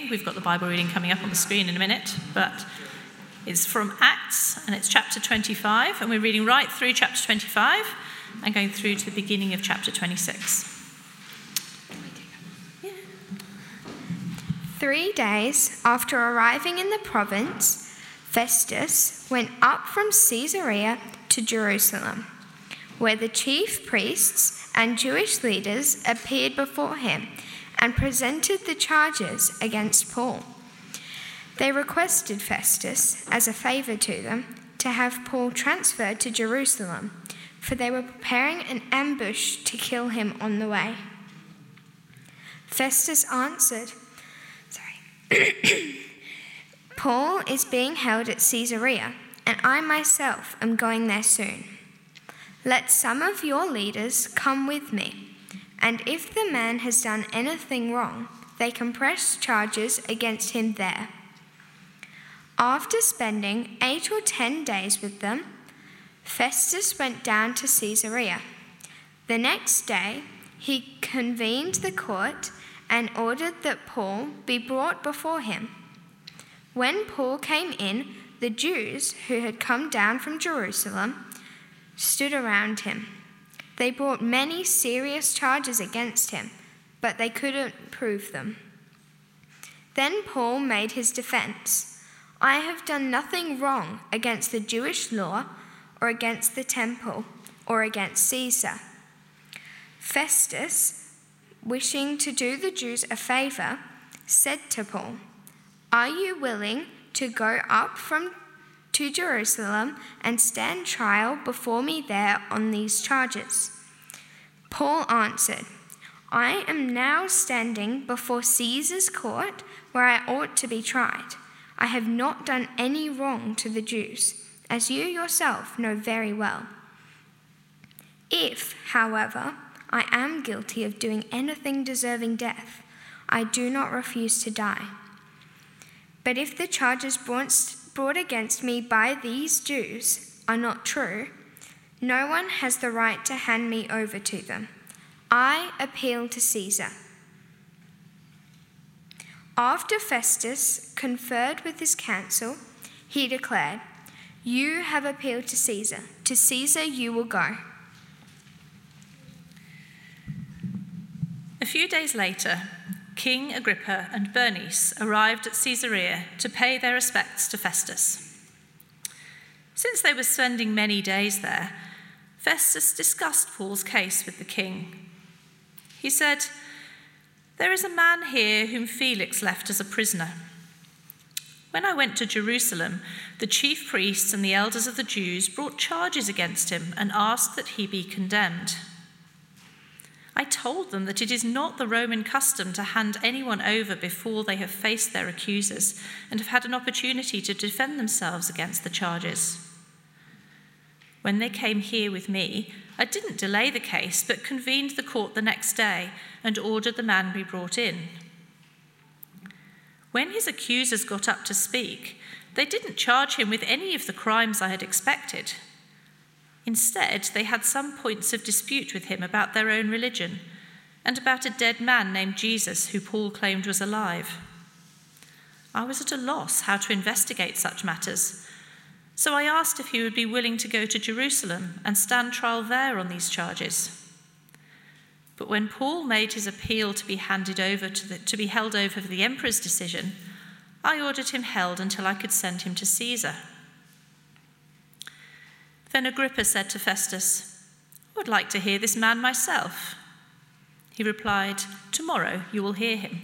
think we've got the Bible reading coming up on the screen in a minute, but it's from Acts and it's chapter 25, and we're reading right through chapter 25 and going through to the beginning of chapter 26. Three days after arriving in the province, Festus went up from Caesarea to Jerusalem, where the chief priests and Jewish leaders appeared before him and presented the charges against Paul. They requested Festus, as a favour to them, to have Paul transferred to Jerusalem, for they were preparing an ambush to kill him on the way. Festus answered, Sorry. Paul is being held at Caesarea, and I myself am going there soon. Let some of your leaders come with me, and if the man has done anything wrong, they can press charges against him there. After spending eight or ten days with them, Festus went down to Caesarea. The next day, he convened the court and ordered that Paul be brought before him. When Paul came in, the Jews who had come down from Jerusalem stood around him. They brought many serious charges against him, but they couldn't prove them. Then Paul made his defense I have done nothing wrong against the Jewish law, or against the temple, or against Caesar. Festus, wishing to do the Jews a favor, said to Paul, Are you willing to go up from to Jerusalem and stand trial before me there on these charges. Paul answered, I am now standing before Caesar's court where I ought to be tried. I have not done any wrong to the Jews, as you yourself know very well. If, however, I am guilty of doing anything deserving death, I do not refuse to die. But if the charges brought brought against me by these Jews are not true, no one has the right to hand me over to them. I appeal to Caesar. After Festus conferred with his council, he declared, You have appealed to Caesar. To Caesar you will go. A few days later, King Agrippa and Bernice arrived at Caesarea to pay their respects to Festus. Since they were spending many days there, Festus discussed Paul's case with the king. He said, There is a man here whom Felix left as a prisoner. When I went to Jerusalem, the chief priests and the elders of the Jews brought charges against him and asked that he be condemned. I told them that it is not the Roman custom to hand anyone over before they have faced their accusers and have had an opportunity to defend themselves against the charges. When they came here with me, I didn't delay the case, but convened the court the next day and ordered the man be brought in. When his accusers got up to speak, they didn't charge him with any of the crimes I had expected. Instead, they had some points of dispute with him about their own religion and about a dead man named Jesus who Paul claimed was alive. I was at a loss how to investigate such matters, so I asked if he would be willing to go to Jerusalem and stand trial there on these charges. But when Paul made his appeal to be handed over to, the, to be held over for the emperor's decision, I ordered him held until I could send him to Caesar. Then Agrippa said to Festus, I would like to hear this man myself. He replied, Tomorrow you will hear him.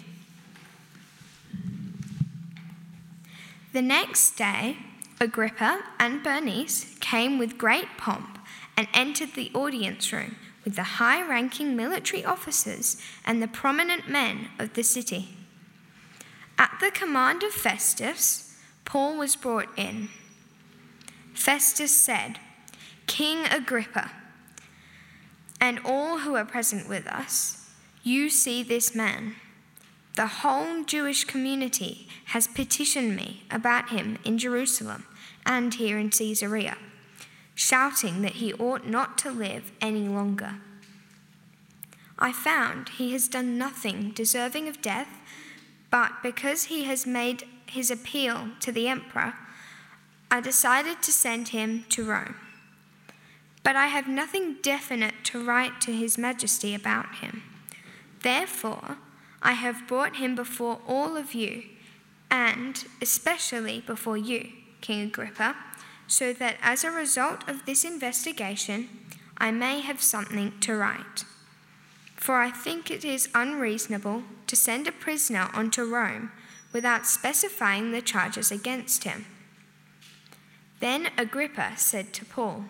The next day, Agrippa and Bernice came with great pomp and entered the audience room with the high ranking military officers and the prominent men of the city. At the command of Festus, Paul was brought in. Festus said, King Agrippa, and all who are present with us, you see this man. The whole Jewish community has petitioned me about him in Jerusalem and here in Caesarea, shouting that he ought not to live any longer. I found he has done nothing deserving of death, But because he has made his appeal to the emperor, I decided to send him to Rome. But I have nothing definite to write to His Majesty about him. Therefore, I have brought him before all of you, and especially before you, King Agrippa, so that as a result of this investigation, I may have something to write. For I think it is unreasonable to send a prisoner on to Rome without specifying the charges against him. Then Agrippa said to Paul,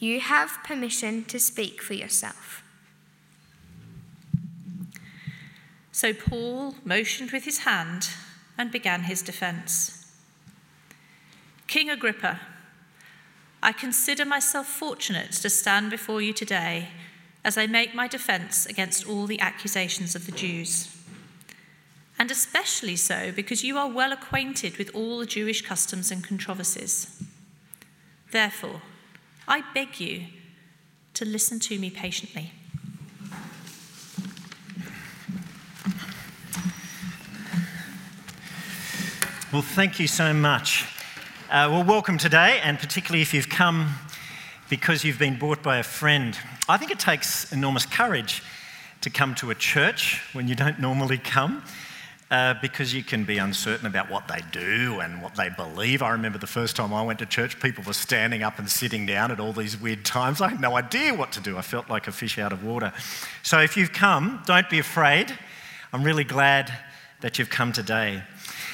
You have permission to speak for yourself. So Paul motioned with his hand and began his defense. King Agrippa, I consider myself fortunate to stand before you today as I make my defense against all the accusations of the Jews and especially so because you are well acquainted with all the Jewish customs and controversies. Therefore, I beg you to listen to me patiently. Well, thank you so much. Uh, well, welcome today, and particularly if you've come because you've been brought by a friend. I think it takes enormous courage to come to a church when you don't normally come uh, because you can be uncertain about what they do and what they believe. I remember the first time I went to church, people were standing up and sitting down at all these weird times. I had no idea what to do. I felt like a fish out of water. So if you've come, don't be afraid. I'm really glad that you've come today.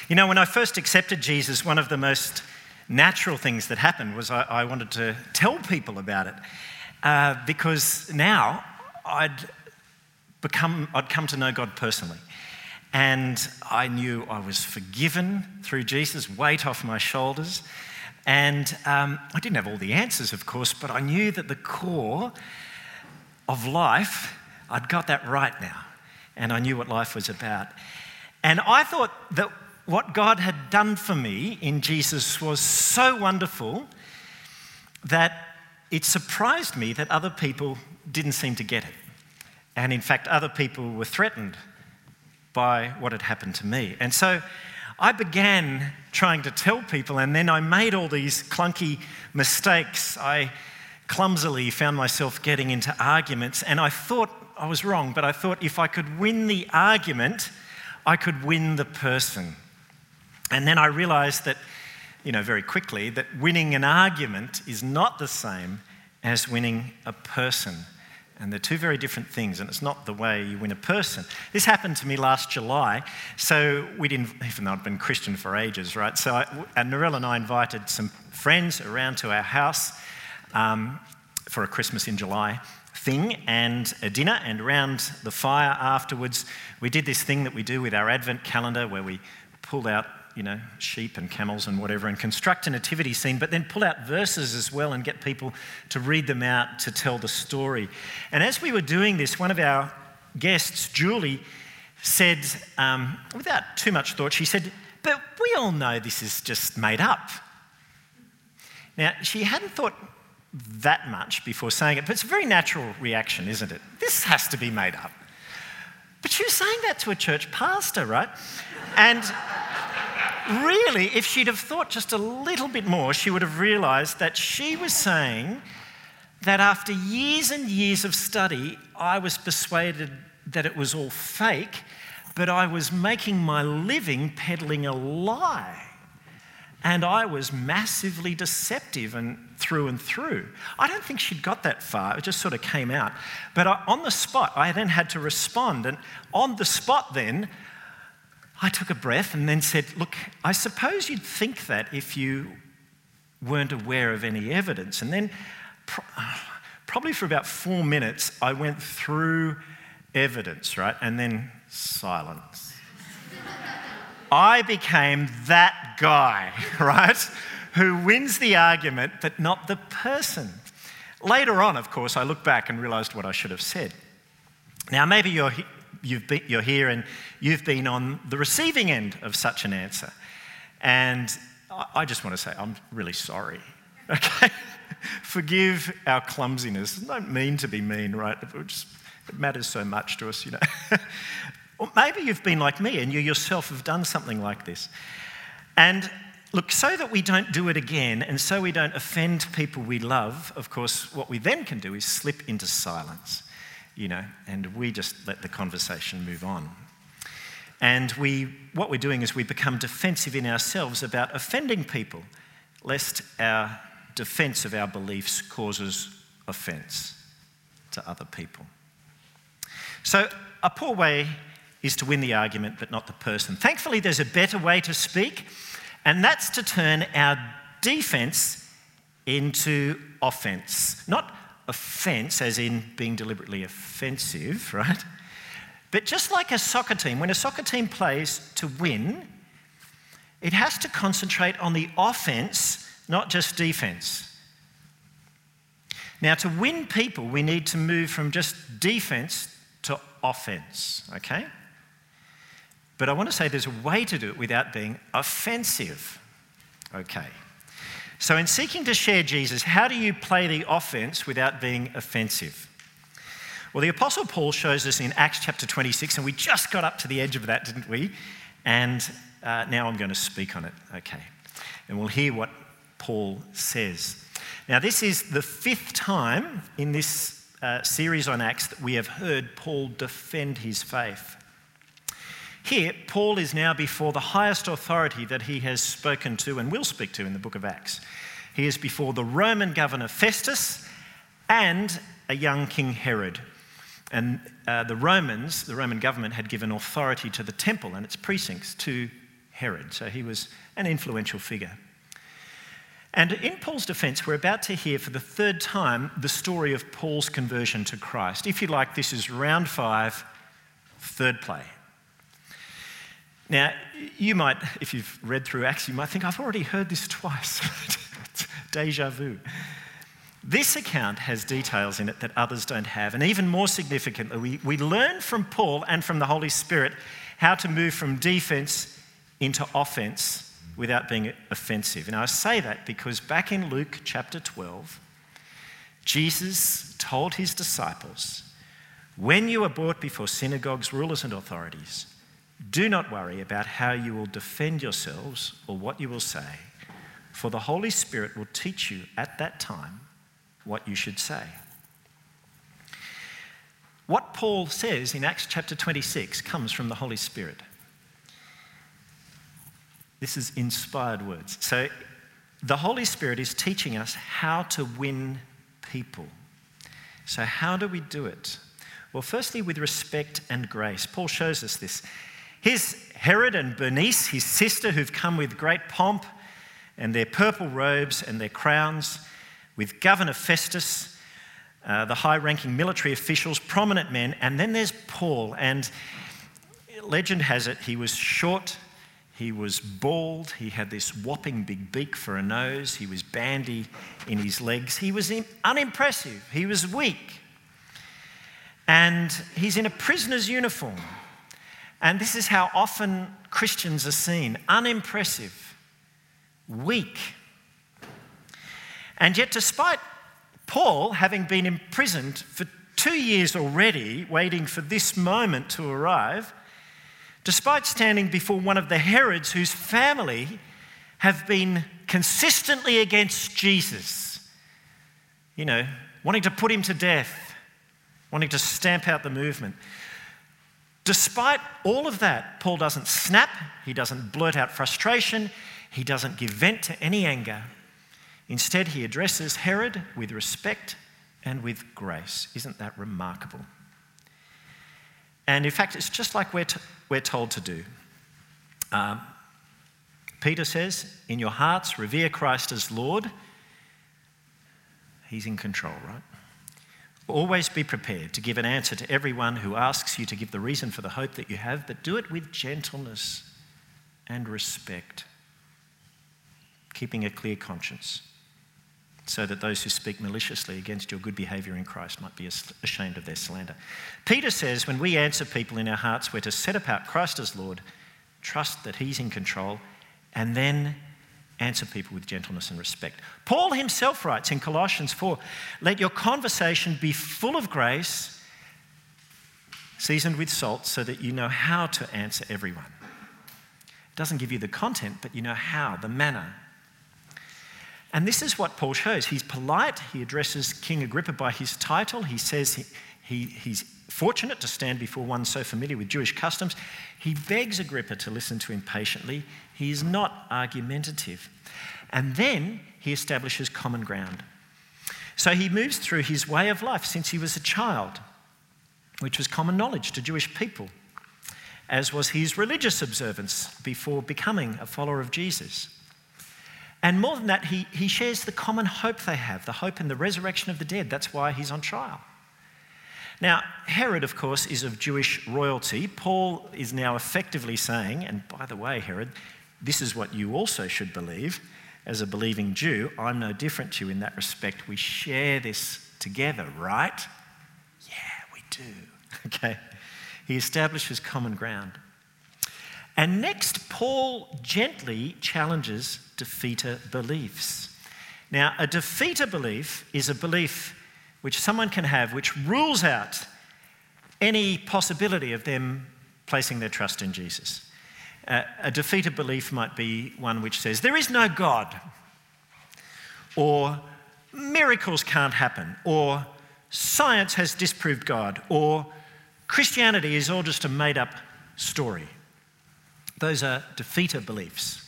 You know, when I first accepted Jesus, one of the most natural things that happened was I, I wanted to tell people about it uh, because now I'd become, I'd come to know God personally. And I knew I was forgiven through Jesus, weight off my shoulders. And um, I didn't have all the answers, of course, but I knew that the core of life, I'd got that right now. And I knew what life was about. And I thought that what God had done for me in Jesus was so wonderful that it surprised me that other people didn't seem to get it. And in fact, other people were threatened by what had happened to me. And so I began trying to tell people, and then I made all these clunky mistakes. I clumsily found myself getting into arguments, and I thought I was wrong, but I thought if I could win the argument, I could win the person. And then I realized that, you know, very quickly, that winning an argument is not the same as winning a person. And they're two very different things, and it's not the way you win a person. This happened to me last July. So we didn't, even though I'd been Christian for ages, right? So I, and Narelle and I invited some friends around to our house um, for a Christmas in July thing and a dinner. And around the fire afterwards, we did this thing that we do with our Advent calendar where we pulled out you know, sheep and camels and whatever, and construct a nativity scene, but then pull out verses as well and get people to read them out to tell the story. And as we were doing this, one of our guests, Julie, said, um, without too much thought, she said, But we all know this is just made up. Now, she hadn't thought that much before saying it, but it's a very natural reaction, isn't it? This has to be made up. But she was saying that to a church pastor, right? And really, if she'd have thought just a little bit more, she would have realized that she was saying that after years and years of study, I was persuaded that it was all fake, but I was making my living peddling a lie. And I was massively deceptive and through and through. I don't think she'd got that far. It just sort of came out. But I, on the spot, I then had to respond. And on the spot, then, I took a breath and then said, Look, I suppose you'd think that if you weren't aware of any evidence. And then, pro- uh, probably for about four minutes, I went through evidence, right? And then silence. I became that guy, right? Who wins the argument, but not the person. Later on, of course, I look back and realized what I should have said. Now, maybe you're you've been, you're here and you've been on the receiving end of such an answer. And I just want to say, I'm really sorry. Okay? Forgive our clumsiness. I don't mean to be mean, right? It, just, it matters so much to us, you know. Or maybe you've been like me and you yourself have done something like this. And look, so that we don't do it again and so we don't offend people we love, of course, what we then can do is slip into silence, you know, and we just let the conversation move on. And we, what we're doing is we become defensive in ourselves about offending people, lest our defense of our beliefs causes offense to other people. So, a poor way is to win the argument, but not the person. Thankfully, there's a better way to speak, and that's to turn our defense into offense. Not offense, as in being deliberately offensive, right? But just like a soccer team, when a soccer team plays to win, it has to concentrate on the offense, not just defense. Now, to win people, we need to move from just defense to offense, okay? But I want to say there's a way to do it without being offensive, okay? So, in seeking to share Jesus, how do you play the offense without being offensive? Well, the Apostle Paul shows us in Acts chapter 26, and we just got up to the edge of that, didn't we? And uh, now I'm going to speak on it, okay? And we'll hear what Paul says. Now, this is the fifth time in this uh, series on Acts that we have heard Paul defend his faith. Here, Paul is now before the highest authority that he has spoken to and will speak to in the book of Acts. He is before the Roman governor Festus and a young King Herod. And uh, the Romans, the Roman government, had given authority to the temple and its precincts to Herod. So he was an influential figure. And in Paul's defense, we're about to hear for the third time the story of Paul's conversion to Christ. If you like, this is round five, third play. Now, you might, if you've read through Acts, you might think, I've already heard this twice. Deja vu. This account has details in it that others don't have. And even more significantly, we, we learn from Paul and from the Holy Spirit how to move from defense into offense without being offensive. And I say that because back in Luke chapter 12, Jesus told his disciples, When you are brought before synagogues, rulers, and authorities, do not worry about how you will defend yourselves or what you will say, for the Holy Spirit will teach you at that time what you should say. What Paul says in Acts chapter 26 comes from the Holy Spirit. This is inspired words. So the Holy Spirit is teaching us how to win people. So, how do we do it? Well, firstly, with respect and grace. Paul shows us this. Here's Herod and Bernice, his sister, who've come with great pomp and their purple robes and their crowns, with Governor Festus, uh, the high ranking military officials, prominent men, and then there's Paul. And legend has it he was short he was bald. He had this whopping big beak for a nose. He was bandy in his legs. He was unimpressive. He was weak. And he's in a prisoner's uniform. And this is how often Christians are seen unimpressive, weak. And yet, despite Paul having been imprisoned for two years already, waiting for this moment to arrive, despite standing before one of the Herods whose family have been consistently against Jesus. You know, wanting to put him to death, wanting to stamp out the movement. Despite all of that, Paul doesn't snap, he doesn't blurt out frustration, he doesn't give vent to any anger. Instead, he addresses Herod with respect and with grace. Isn't that remarkable? And in fact, it's just like we're, t- we're told to do. Um, Peter says, In your hearts, revere Christ as Lord. He's in control, right? Always be prepared to give an answer to everyone who asks you to give the reason for the hope that you have, but do it with gentleness and respect, keeping a clear conscience so that those who speak maliciously against your good behavior in Christ might be ashamed of their slander. Peter says when we answer people in our hearts, we're to set apart Christ as Lord, trust that He's in control, and then answer people with gentleness and respect. Paul himself writes in Colossians 4 let your conversation be full of grace, seasoned with salt so that you know how to answer everyone. It doesn't give you the content, but you know how, the manner. And this is what Paul shows. He's polite, he addresses King Agrippa by his title, he says he, he, he's fortunate to stand before one so familiar with Jewish customs. He begs Agrippa to listen to him patiently. He is not argumentative. And then he establishes common ground. So he moves through his way of life since he was a child, which was common knowledge to Jewish people, as was his religious observance before becoming a follower of Jesus. And more than that, he, he shares the common hope they have, the hope in the resurrection of the dead. That's why he's on trial. Now, Herod, of course, is of Jewish royalty. Paul is now effectively saying, and by the way, Herod, this is what you also should believe as a believing Jew. I'm no different to you in that respect. We share this together, right? Yeah, we do. Okay. He establishes common ground. And next, Paul gently challenges defeater beliefs. Now, a defeater belief is a belief which someone can have which rules out any possibility of them placing their trust in Jesus. A defeater belief might be one which says, There is no God, or miracles can't happen, or science has disproved God, or Christianity is all just a made up story. Those are defeater beliefs.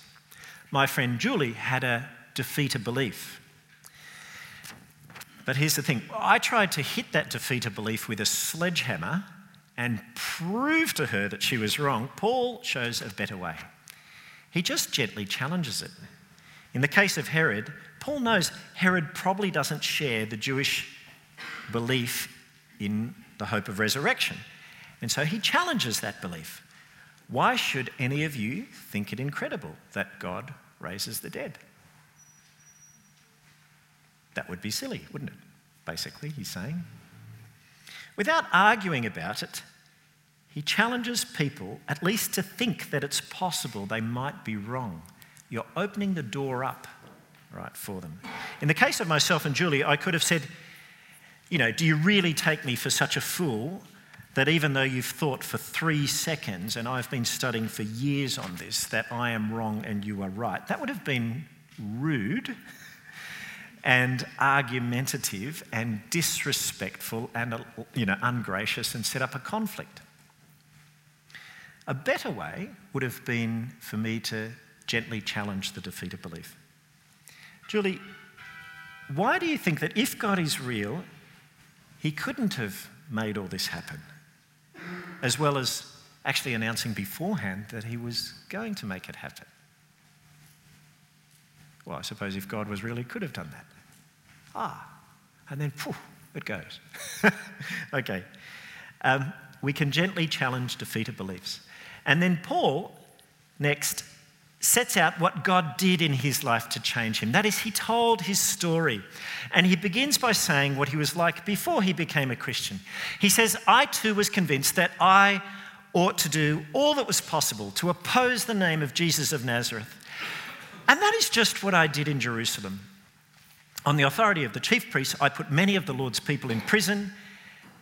My friend Julie had a defeater belief. But here's the thing I tried to hit that defeater belief with a sledgehammer and prove to her that she was wrong. Paul shows a better way. He just gently challenges it. In the case of Herod, Paul knows Herod probably doesn't share the Jewish belief in the hope of resurrection. And so he challenges that belief. Why should any of you think it incredible that God raises the dead? That would be silly, wouldn't it? Basically, he's saying. Without arguing about it, he challenges people at least to think that it's possible they might be wrong. You're opening the door up, right, for them. In the case of myself and Julie, I could have said, you know, do you really take me for such a fool that even though you've thought for three seconds, and I've been studying for years on this, that I am wrong and you are right. That would have been rude and argumentative and disrespectful and you know, ungracious and set up a conflict. A better way would have been for me to gently challenge the defeater belief. Julie, why do you think that if God is real, he couldn't have made all this happen? as well as actually announcing beforehand that he was going to make it happen. Well, I suppose if God was real, he could have done that. Ah, and then poof, it goes. okay. Um, we can gently challenge defeater beliefs. And then Paul, next, sets out what God did in his life to change him. That is, he told his story. And he begins by saying what he was like before he became a Christian. He says, I too was convinced that I ought to do all that was possible to oppose the name of Jesus of Nazareth. And that is just what I did in Jerusalem. On the authority of the chief priests, I put many of the Lord's people in prison,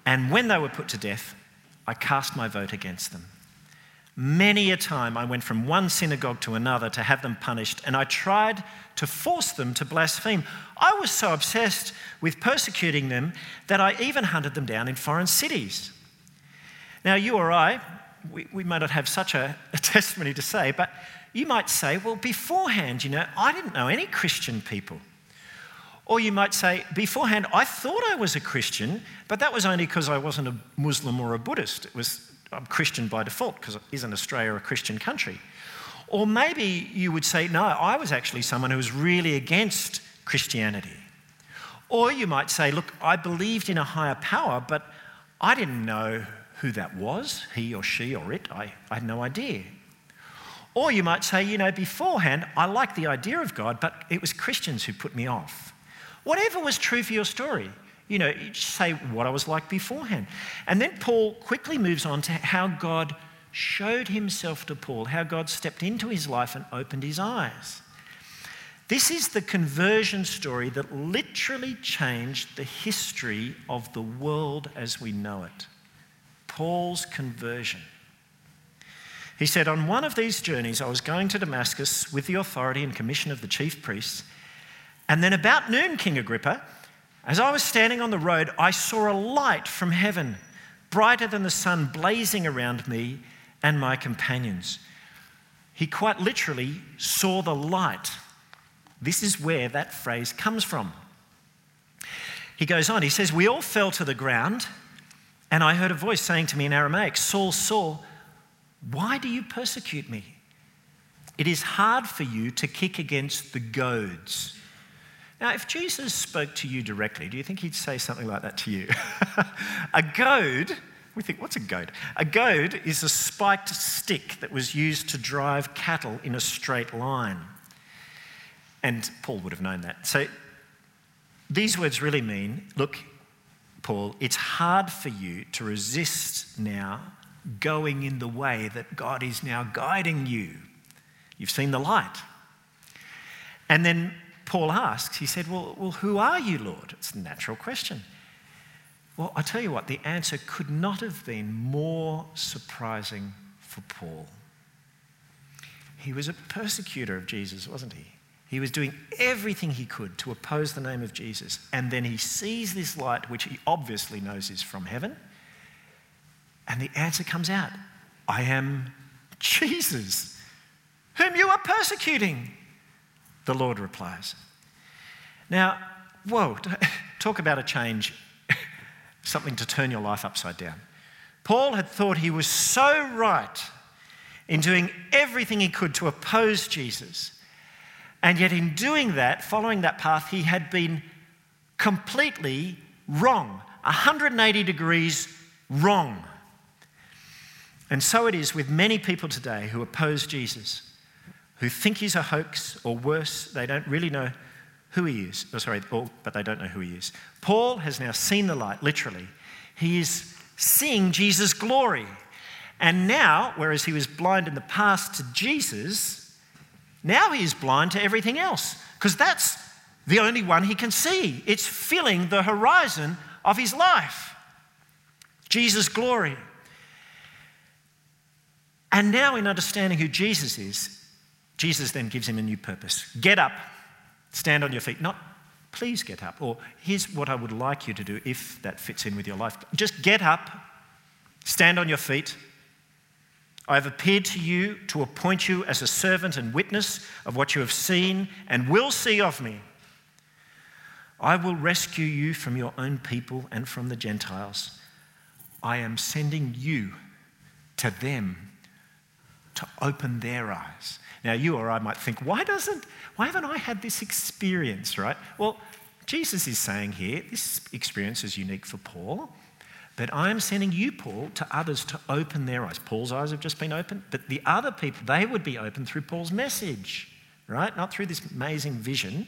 and when they were put to death, I cast my vote against them. Many a time I went from one synagogue to another to have them punished, and I tried to force them to blaspheme. I was so obsessed with persecuting them that I even hunted them down in foreign cities. Now, you or I, we, we may not have such a, a testimony to say, but you might say, well, beforehand, you know, I didn't know any Christian people. Or you might say, beforehand, I thought I was a Christian, but that was only because I wasn't a Muslim or a Buddhist. It was I'm Christian by default because isn't Australia a Christian country? Or maybe you would say, no, I was actually someone who was really against Christianity. Or you might say, look, I believed in a higher power, but I didn't know who that was, he or she or it. I, I had no idea. Or you might say, you know, beforehand, I liked the idea of God, but it was Christians who put me off. Whatever was true for your story, you know, say what I was like beforehand. And then Paul quickly moves on to how God showed himself to Paul, how God stepped into his life and opened his eyes. This is the conversion story that literally changed the history of the world as we know it. Paul's conversion. He said, On one of these journeys, I was going to Damascus with the authority and commission of the chief priests. And then about noon, King Agrippa, as I was standing on the road, I saw a light from heaven, brighter than the sun, blazing around me and my companions. He quite literally saw the light. This is where that phrase comes from. He goes on, he says, We all fell to the ground, and I heard a voice saying to me in Aramaic, Saul, Saul, why do you persecute me? It is hard for you to kick against the goads. Now, if Jesus spoke to you directly, do you think he'd say something like that to you? a goad, we think, what's a goad? A goad is a spiked stick that was used to drive cattle in a straight line. And Paul would have known that. So these words really mean look, Paul, it's hard for you to resist now going in the way that God is now guiding you. You've seen the light. And then Paul asks, he said, Well, well who are you, Lord? It's a natural question. Well, I tell you what, the answer could not have been more surprising for Paul. He was a persecutor of Jesus, wasn't he? He was doing everything he could to oppose the name of Jesus. And then he sees this light, which he obviously knows is from heaven. And the answer comes out I am Jesus, whom you are persecuting. The Lord replies. Now, whoa, talk about a change, something to turn your life upside down. Paul had thought he was so right in doing everything he could to oppose Jesus. And yet, in doing that, following that path, he had been completely wrong, 180 degrees wrong. And so it is with many people today who oppose Jesus, who think he's a hoax, or worse, they don't really know who he is. Oh, sorry, but they don't know who he is. Paul has now seen the light, literally. He is seeing Jesus' glory. And now, whereas he was blind in the past to Jesus, now he is blind to everything else, because that's the only one he can see. It's filling the horizon of his life. Jesus' glory. And now, in understanding who Jesus is, Jesus then gives him a new purpose. Get up, stand on your feet. Not, please get up. Or, here's what I would like you to do if that fits in with your life. Just get up, stand on your feet. I have appeared to you to appoint you as a servant and witness of what you have seen and will see of me. I will rescue you from your own people and from the Gentiles. I am sending you to them to open their eyes. Now, you or I might think, why doesn't, why haven't I had this experience, right? Well, Jesus is saying here, this experience is unique for Paul, but I am sending you, Paul, to others to open their eyes. Paul's eyes have just been opened, but the other people, they would be opened through Paul's message, right? Not through this amazing vision,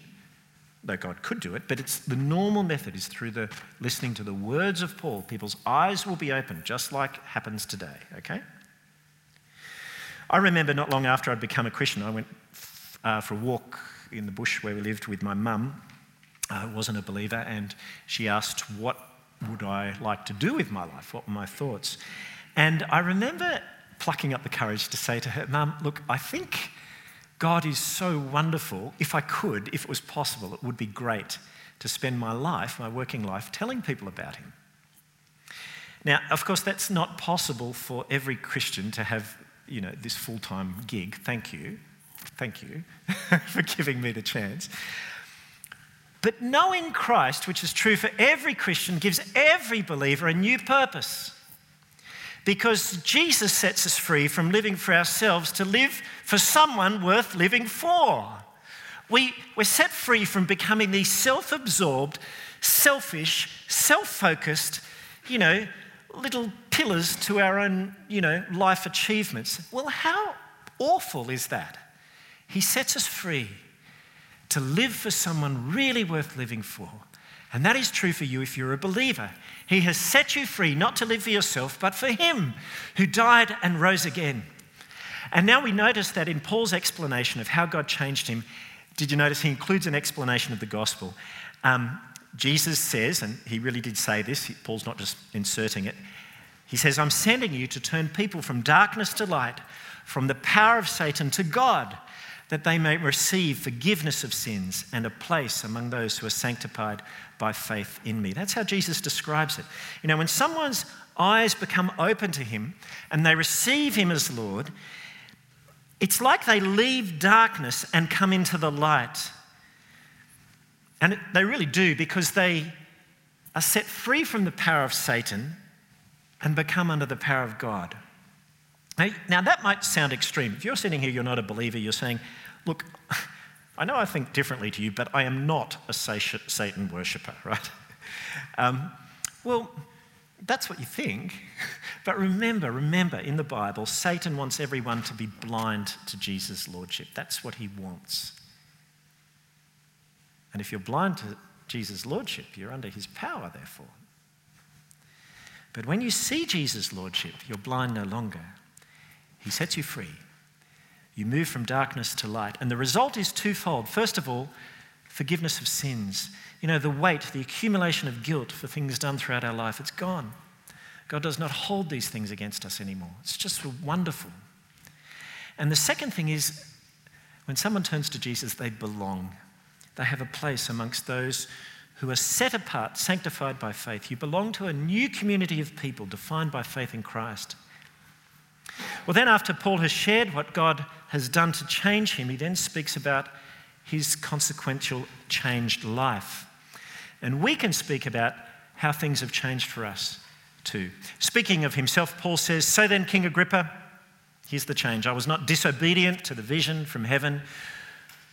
though God could do it, but it's the normal method is through the listening to the words of Paul. People's eyes will be opened, just like happens today, okay? I remember not long after I'd become a Christian, I went uh, for a walk in the bush where we lived with my mum. Uh, wasn't a believer, and she asked, What would I like to do with my life? What were my thoughts? And I remember plucking up the courage to say to her, Mum, look, I think God is so wonderful. If I could, if it was possible, it would be great to spend my life, my working life, telling people about Him. Now, of course, that's not possible for every Christian to have you know, this full time gig. Thank you. Thank you for giving me the chance. But knowing Christ, which is true for every Christian, gives every believer a new purpose. Because Jesus sets us free from living for ourselves to live for someone worth living for. We, we're set free from becoming these self absorbed, selfish, self focused, you know, little pillars to our own, you know, life achievements. Well, how awful is that? He sets us free to live for someone really worth living for. And that is true for you if you're a believer. He has set you free not to live for yourself, but for Him who died and rose again. And now we notice that in Paul's explanation of how God changed him, did you notice he includes an explanation of the gospel? Um, Jesus says, and he really did say this, Paul's not just inserting it, He says, I'm sending you to turn people from darkness to light, from the power of Satan to God, that they may receive forgiveness of sins and a place among those who are sanctified by faith in me. That's how Jesus describes it. You know, when someone's eyes become open to him and they receive him as Lord, it's like they leave darkness and come into the light. And they really do because they are set free from the power of Satan and become under the power of God. Now, that might sound extreme. If you're sitting here, you're not a believer, you're saying, Look, I know I think differently to you, but I am not a Satan worshipper, right? Um, well, that's what you think. But remember, remember, in the Bible, Satan wants everyone to be blind to Jesus' lordship. That's what he wants. And if you're blind to Jesus' lordship, you're under his power, therefore. But when you see Jesus' lordship, you're blind no longer. He sets you free. You move from darkness to light. And the result is twofold. First of all, forgiveness of sins. You know, the weight, the accumulation of guilt for things done throughout our life, it's gone. God does not hold these things against us anymore. It's just wonderful. And the second thing is when someone turns to Jesus, they belong. They have a place amongst those who are set apart, sanctified by faith. You belong to a new community of people defined by faith in Christ. Well, then, after Paul has shared what God has done to change him, he then speaks about his consequential changed life. And we can speak about how things have changed for us too. Speaking of himself, Paul says, So then, King Agrippa, here's the change. I was not disobedient to the vision from heaven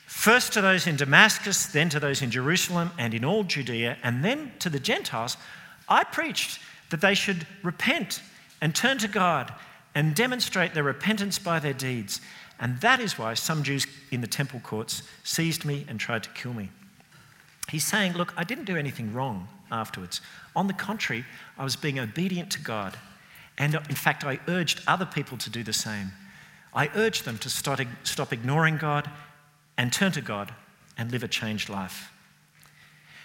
first to those in Damascus, then to those in Jerusalem and in all Judea, and then to the Gentiles, I preached that they should repent and turn to God and demonstrate their repentance by their deeds. And that is why some Jews in the temple courts seized me and tried to kill me. He's saying, Look, I didn't do anything wrong afterwards. On the contrary, I was being obedient to God. And uh, in fact, I urged other people to do the same. I urged them to stop ignoring God and turn to God and live a changed life.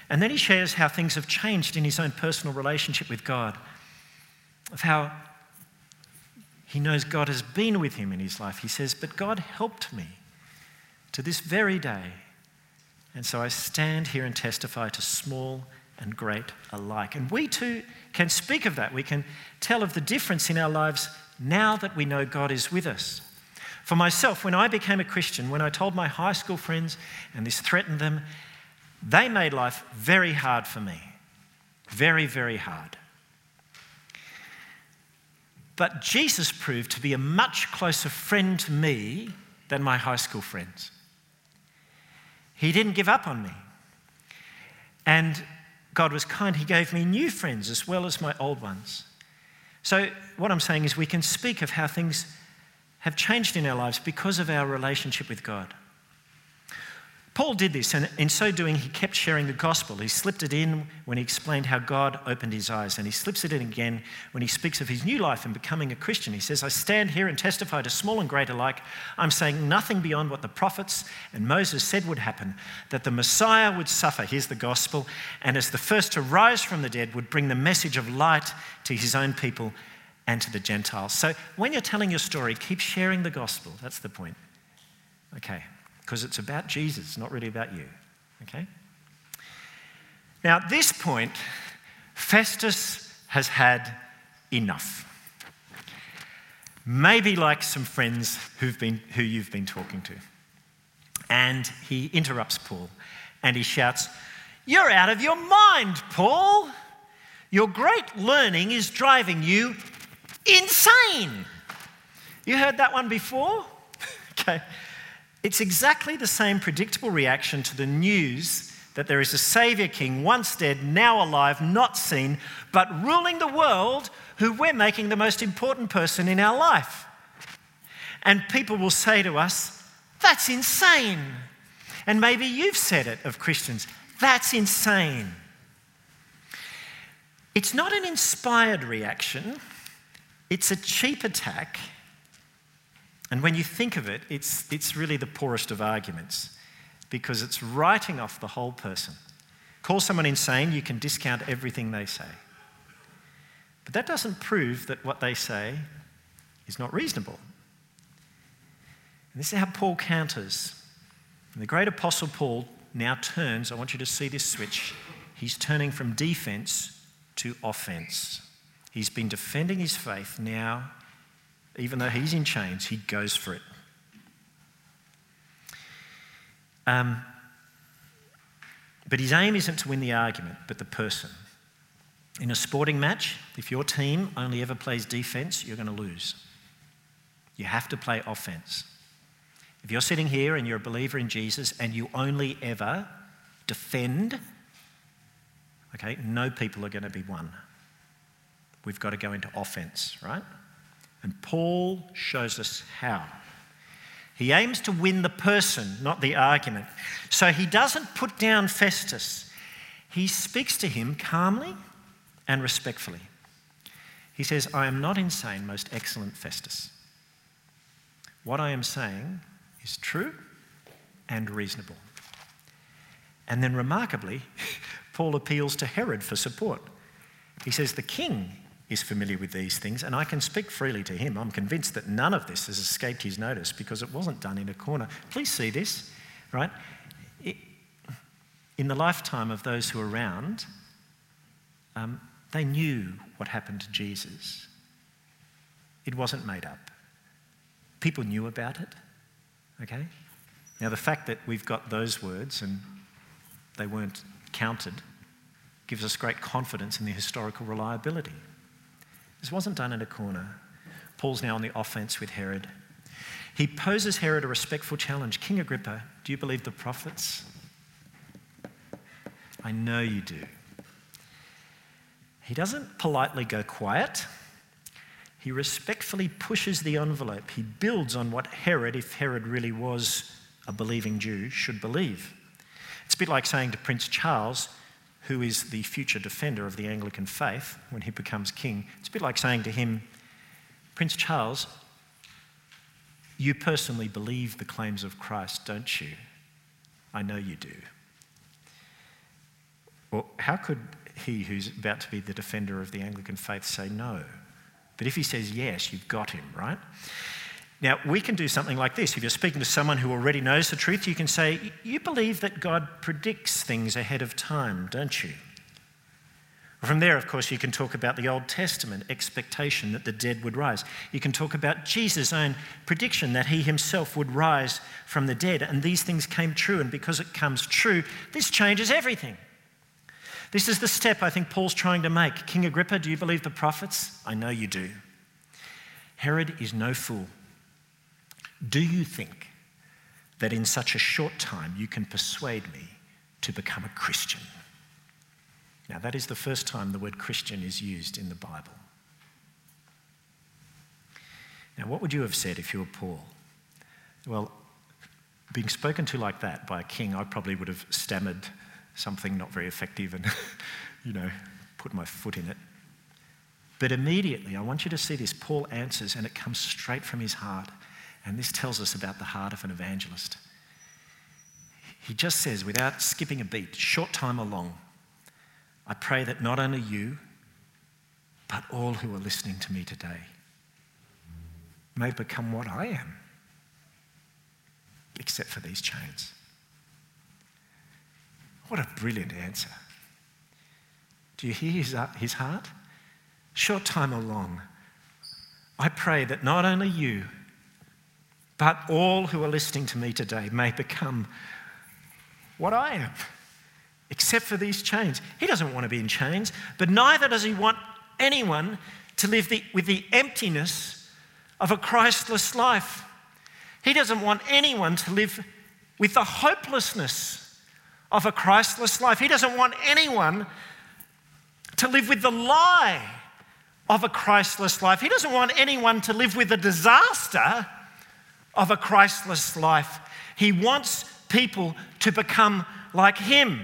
And then he shares how things have changed in his own personal relationship with God, of how he knows God has been with him in his life. He says, But God helped me to this very day. And so I stand here and testify to small and great alike. And we too can speak of that. We can tell of the difference in our lives now that we know God is with us. For myself, when I became a Christian, when I told my high school friends and this threatened them, they made life very hard for me. Very, very hard. But Jesus proved to be a much closer friend to me than my high school friends. He didn't give up on me. And God was kind. He gave me new friends as well as my old ones. So, what I'm saying is, we can speak of how things have changed in our lives because of our relationship with God. Paul did this, and in so doing, he kept sharing the gospel. He slipped it in when he explained how God opened his eyes, and he slips it in again when he speaks of his new life and becoming a Christian. He says, I stand here and testify to small and great alike. I'm saying nothing beyond what the prophets and Moses said would happen that the Messiah would suffer. Here's the gospel, and as the first to rise from the dead, would bring the message of light to his own people and to the Gentiles. So when you're telling your story, keep sharing the gospel. That's the point. Okay, because it's about Jesus, not really about you. Okay? Now, at this point, Festus has had enough. Maybe like some friends who've been, who you've been talking to. And he interrupts Paul and he shouts, You're out of your mind, Paul. Your great learning is driving you insane. You heard that one before? okay. It's exactly the same predictable reaction to the news that there is a Saviour King, once dead, now alive, not seen, but ruling the world, who we're making the most important person in our life. And people will say to us, That's insane. And maybe you've said it of Christians, That's insane. It's not an inspired reaction. It's a cheap attack, and when you think of it, it's, it's really the poorest of arguments because it's writing off the whole person. Call someone insane, you can discount everything they say. But that doesn't prove that what they say is not reasonable. And this is how Paul counters. And the great apostle Paul now turns, I want you to see this switch. He's turning from defense to offense. He's been defending his faith. Now, even though he's in chains, he goes for it. Um, but his aim isn't to win the argument, but the person. In a sporting match, if your team only ever plays defense, you're going to lose. You have to play offense. If you're sitting here and you're a believer in Jesus and you only ever defend, okay, no people are going to be won. We've got to go into offense, right? And Paul shows us how. He aims to win the person, not the argument. So he doesn't put down Festus. He speaks to him calmly and respectfully. He says, I am not insane, most excellent Festus. What I am saying is true and reasonable. And then, remarkably, Paul appeals to Herod for support. He says, The king is familiar with these things, and I can speak freely to him. I'm convinced that none of this has escaped his notice because it wasn't done in a corner. Please see this, right? in the lifetime of those who were around, um, they knew what happened to Jesus. It wasn't made up. People knew about it. Okay? Now, the fact that we've got those words and they weren't counted gives us great confidence in the historical reliability. This wasn't done in a corner. Paul's now on the offense with Herod. He poses Herod a respectful challenge King Agrippa, do you believe the prophets? I know you do. He doesn't politely go quiet. He respectfully pushes the envelope. He builds on what Herod, if Herod really was a believing Jew, should believe. It's a bit like saying to Prince Charles, who is the future defender of the Anglican faith when he becomes king, it's a bit like saying to him, Prince Charles, you personally believe the claims of Christ, don't you? I know you do. Well, how could he who's about to be the defender of the Anglican faith say no? But if he says yes, you've got him, right? Now, we can do something like this. If you're speaking to someone who already knows the truth, you can say, You believe that God predicts things ahead of time, don't you? From there, of course, you can talk about the Old Testament expectation that the dead would rise. You can talk about Jesus' own prediction that he himself would rise from the dead, and these things came true. And because it comes true, this changes everything. This is the step I think Paul's trying to make. King Agrippa, do you believe the prophets? I know you do. Herod is no fool. Do you think that in such a short time you can persuade me to become a Christian? Now, that is the first time the word Christian is used in the Bible. Now, what would you have said if you were Paul? Well, being spoken to like that by a king, I probably would have stammered something not very effective and, you know, put my foot in it. But immediately, I want you to see this. Paul answers, and it comes straight from his heart. And this tells us about the heart of an evangelist. He just says, without skipping a beat, short time or long, I pray that not only you, but all who are listening to me today may become what I am, except for these chains. What a brilliant answer. Do you hear his, his heart? Short time or long, I pray that not only you, but all who are listening to me today may become what I am, except for these chains. He doesn't want to be in chains, but neither does he want anyone to live the, with the emptiness of a Christless life. He doesn't want anyone to live with the hopelessness of a Christless life. He doesn't want anyone to live with the lie of a Christless life. He doesn't want anyone to live with the disaster of a Christless life. He wants people to become like him.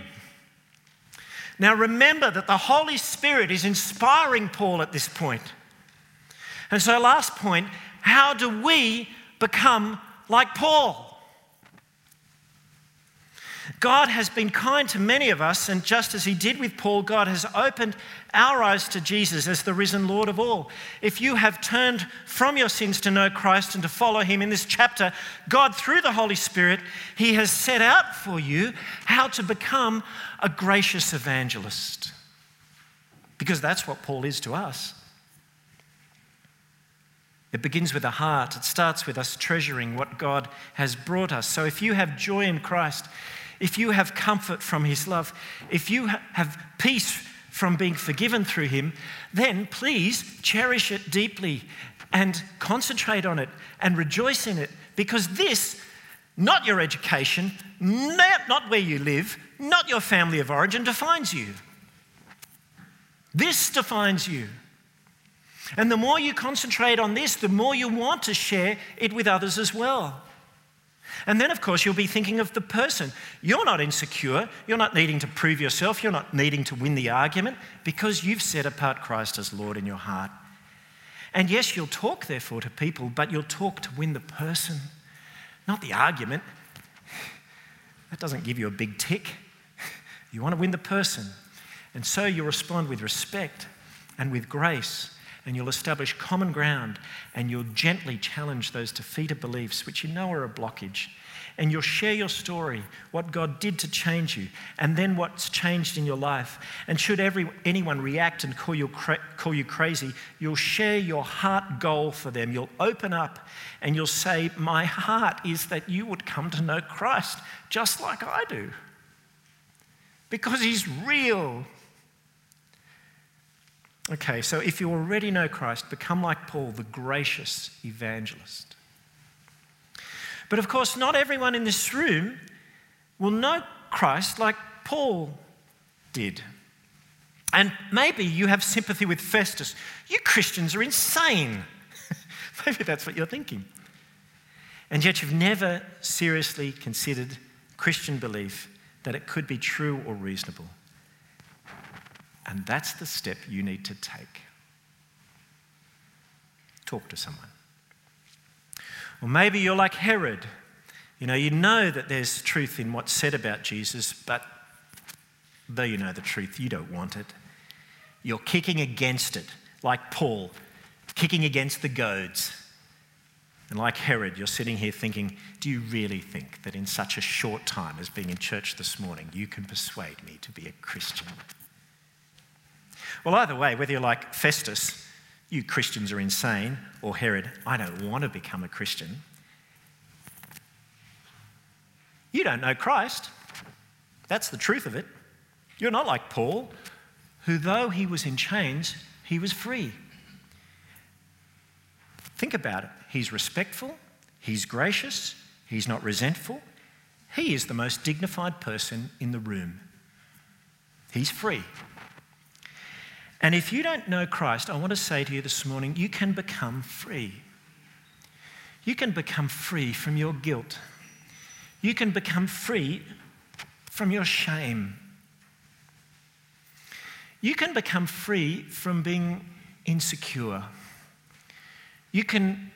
Now, remember that the Holy Spirit is inspiring Paul at this point. And so, last point how do we become like Paul? God has been kind to many of us, and just as He did with Paul, God has opened our eyes to Jesus as the risen Lord of all. If you have turned from your sins to know Christ and to follow Him in this chapter, God, through the Holy Spirit, He has set out for you how to become a gracious evangelist. Because that's what Paul is to us. It begins with a heart. It starts with us treasuring what God has brought us. So if you have joy in Christ, if you have comfort from His love, if you have peace from being forgiven through Him, then please cherish it deeply and concentrate on it and rejoice in it because this, not your education, not where you live, not your family of origin, defines you. This defines you. And the more you concentrate on this, the more you want to share it with others as well. And then, of course, you'll be thinking of the person. You're not insecure. You're not needing to prove yourself. You're not needing to win the argument because you've set apart Christ as Lord in your heart. And yes, you'll talk, therefore, to people, but you'll talk to win the person, not the argument. That doesn't give you a big tick. You want to win the person. And so you'll respond with respect and with grace and you'll establish common ground and you'll gently challenge those defeater beliefs which you know are a blockage. And you'll share your story, what God did to change you, and then what's changed in your life. And should every, anyone react and call you, cra- call you crazy, you'll share your heart goal for them. You'll open up and you'll say, My heart is that you would come to know Christ just like I do. Because he's real. Okay, so if you already know Christ, become like Paul, the gracious evangelist. But of course, not everyone in this room will know Christ like Paul did. And maybe you have sympathy with Festus. You Christians are insane. maybe that's what you're thinking. And yet you've never seriously considered Christian belief that it could be true or reasonable. And that's the step you need to take. Talk to someone. Or maybe you're like Herod. You know, you know that there's truth in what's said about Jesus, but though you know the truth, you don't want it. You're kicking against it, like Paul, kicking against the goads. And like Herod, you're sitting here thinking, do you really think that in such a short time as being in church this morning, you can persuade me to be a Christian? Well, either way, whether you're like Festus, you Christians are insane, or Herod, I don't want to become a Christian, you don't know Christ. That's the truth of it. You're not like Paul, who, though he was in chains, he was free. Think about it. He's respectful, he's gracious, he's not resentful. He is the most dignified person in the room. He's free. And if you don't know Christ, I want to say to you this morning, you can become free. You can become free from your guilt. You can become free from your shame. You can become free from being insecure. You can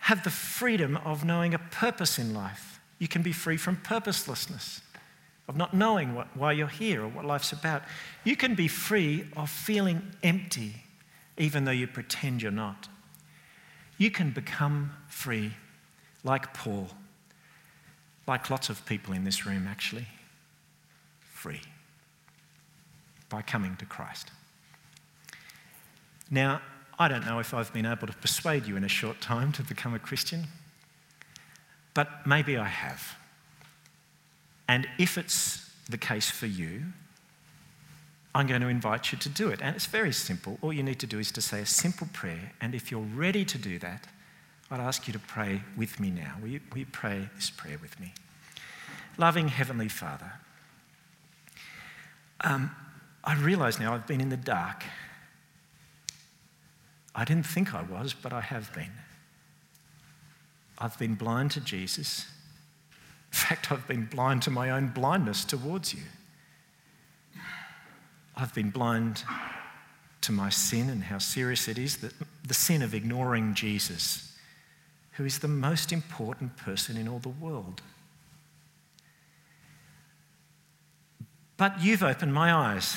have the freedom of knowing a purpose in life. You can be free from purposelessness of not knowing what, why you're here or what life's about. You can be free of feeling empty, even though you pretend you're not. You can become free, like Paul, like lots of people in this room, actually, free by coming to Christ. Now, I don't know if I've been able to persuade you in a short time to become a Christian, but maybe I have. And if it's the case for you, I'm going to invite you to do it. And it's very simple. All you need to do is to say a simple prayer. And if you're ready to do that, I'd ask you to pray with me now. Will you, will you pray this prayer with me? Loving Heavenly Father, um, I realize now I've been in the dark. I didn't think I was, but I have been. I've been blind to Jesus. In fact, I've been blind to my own blindness towards you. I've been blind to my sin and how serious it is, the, the sin of ignoring Jesus, who is the most important person in all the world. But you've opened my eyes.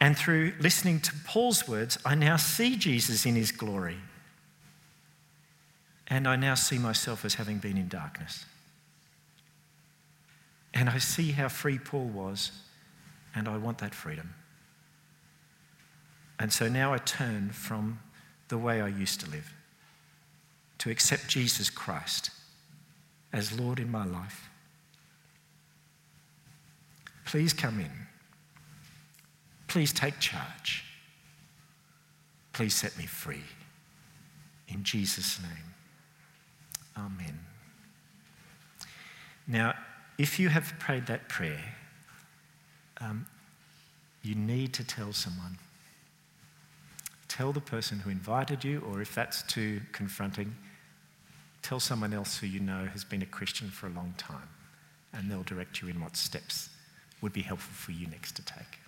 And through listening to Paul's words, I now see Jesus in his glory. And I now see myself as having been in darkness. And I see how free Paul was, and I want that freedom. And so now I turn from the way I used to live to accept Jesus Christ as Lord in my life. Please come in. Please take charge. Please set me free. In Jesus' name. Amen. Now, if you have prayed that prayer, um, you need to tell someone. Tell the person who invited you, or if that's too confronting, tell someone else who you know has been a Christian for a long time, and they'll direct you in what steps would be helpful for you next to take.